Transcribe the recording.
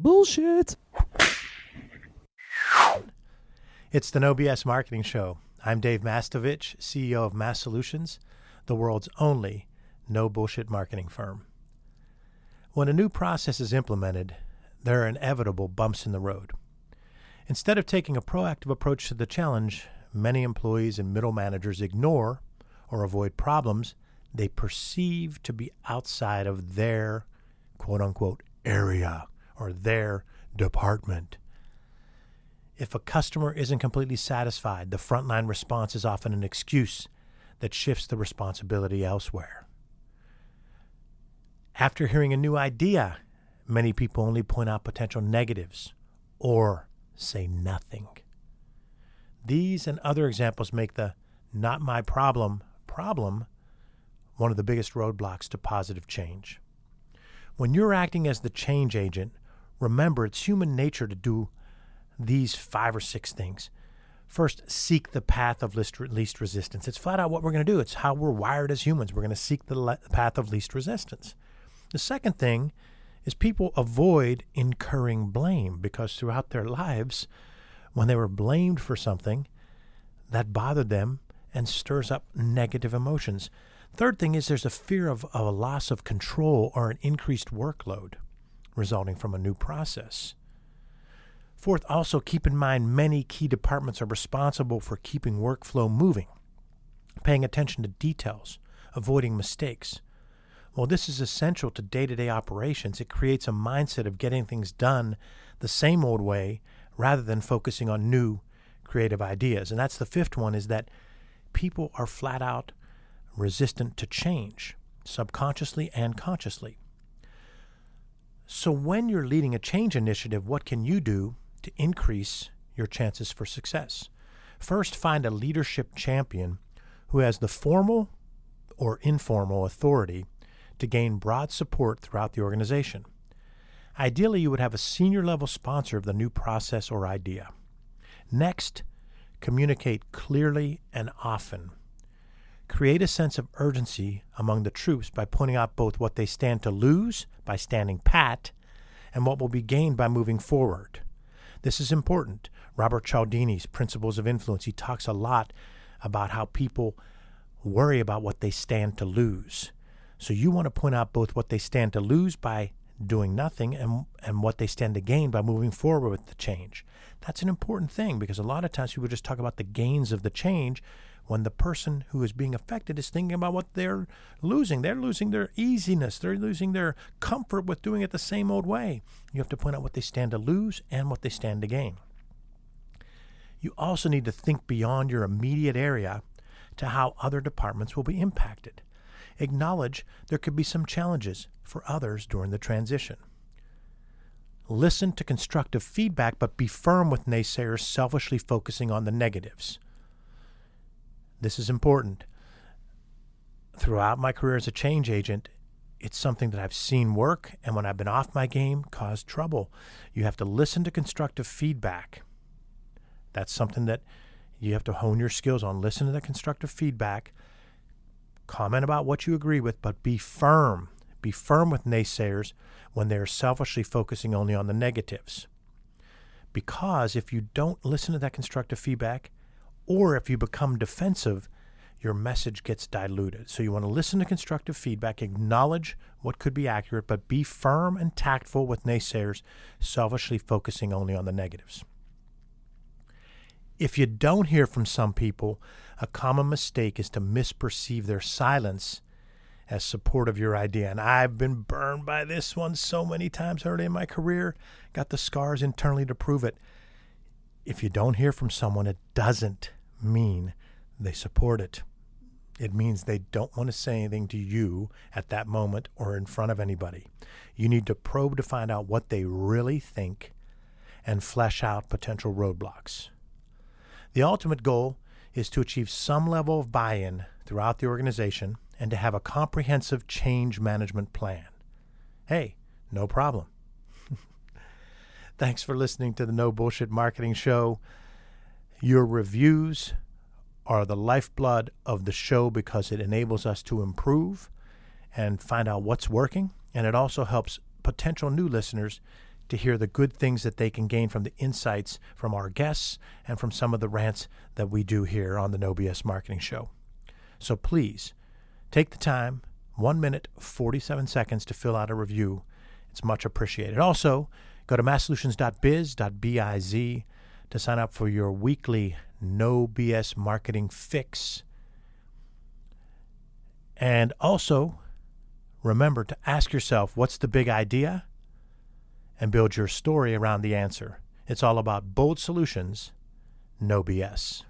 Bullshit. It's the No BS Marketing Show. I'm Dave Mastovich, CEO of Mass Solutions, the world's only no bullshit marketing firm. When a new process is implemented, there are inevitable bumps in the road. Instead of taking a proactive approach to the challenge, many employees and middle managers ignore or avoid problems they perceive to be outside of their quote unquote area or their department. If a customer isn't completely satisfied, the frontline response is often an excuse that shifts the responsibility elsewhere. After hearing a new idea, many people only point out potential negatives or say nothing. These and other examples make the not my problem problem one of the biggest roadblocks to positive change. When you're acting as the change agent, remember it's human nature to do these five or six things. First, seek the path of least, resistance. It's flat out what we're going to do. It's how we're wired as humans. We're going to seek the le- path of least resistance. The second thing is people avoid incurring blame because throughout their lives, when they were blamed for something, that bothered them and stirs up negative emotions. Third thing is there's a fear of, of a loss of control or an increased workload resulting from a new process. Fourth, also keep in mind many key departments are responsible for keeping workflow moving, paying attention to details, avoiding mistakes. While this is essential to day to day operations, it creates a mindset of getting things done the same old way rather than focusing on new creative ideas. And that's the fifth one is that people are flat out resistant to change, subconsciously and consciously. So, when you're leading a change initiative, what can you do to increase your chances for success. First, find a leadership champion who has the formal or informal authority to gain broad support throughout the organization. Ideally, you would have a senior level sponsor of the new process or idea. Next, communicate clearly and often. Create a sense of urgency among the troops by pointing out both what they stand to lose by standing pat and what will be gained by moving forward. This is important. Robert Cialdini's Principles of Influence, he talks a lot about how people worry about what they stand to lose. So you want to point out both what they stand to lose by doing nothing and and what they stand to gain by moving forward with the change. That's an important thing because a lot of times people just talk about the gains of the change when the person who is being affected is thinking about what they're losing. They're losing their easiness, they're losing their comfort with doing it the same old way. You have to point out what they stand to lose and what they stand to gain. You also need to think beyond your immediate area to how other departments will be impacted. Acknowledge there could be some challenges for others during the transition. Listen to constructive feedback, but be firm with naysayers selfishly focusing on the negatives. This is important. Throughout my career as a change agent, it's something that I've seen work, and when I've been off my game, caused trouble. You have to listen to constructive feedback. That's something that you have to hone your skills on. Listen to the constructive feedback, comment about what you agree with, but be firm. Be firm with naysayers when they're selfishly focusing only on the negatives. Because if you don't listen to that constructive feedback, or if you become defensive, your message gets diluted. So you want to listen to constructive feedback, acknowledge what could be accurate, but be firm and tactful with naysayers, selfishly focusing only on the negatives. If you don't hear from some people, a common mistake is to misperceive their silence as support of your idea. And I've been burned by this one so many times early in my career, got the scars internally to prove it. If you don't hear from someone, it doesn't mean they support it. It means they don't want to say anything to you at that moment or in front of anybody. You need to probe to find out what they really think and flesh out potential roadblocks. The ultimate goal is to achieve some level of buy in throughout the organization and to have a comprehensive change management plan. Hey, no problem. Thanks for listening to the No Bullshit Marketing Show. Your reviews are the lifeblood of the show because it enables us to improve and find out what's working. And it also helps potential new listeners to hear the good things that they can gain from the insights from our guests and from some of the rants that we do here on the No BS Marketing Show. So please take the time, one minute, 47 seconds to fill out a review. It's much appreciated. Also, go to masssolutions.biz.biz to sign up for your weekly No BS marketing fix. And also, remember to ask yourself what's the big idea and build your story around the answer. It's all about bold solutions, no BS.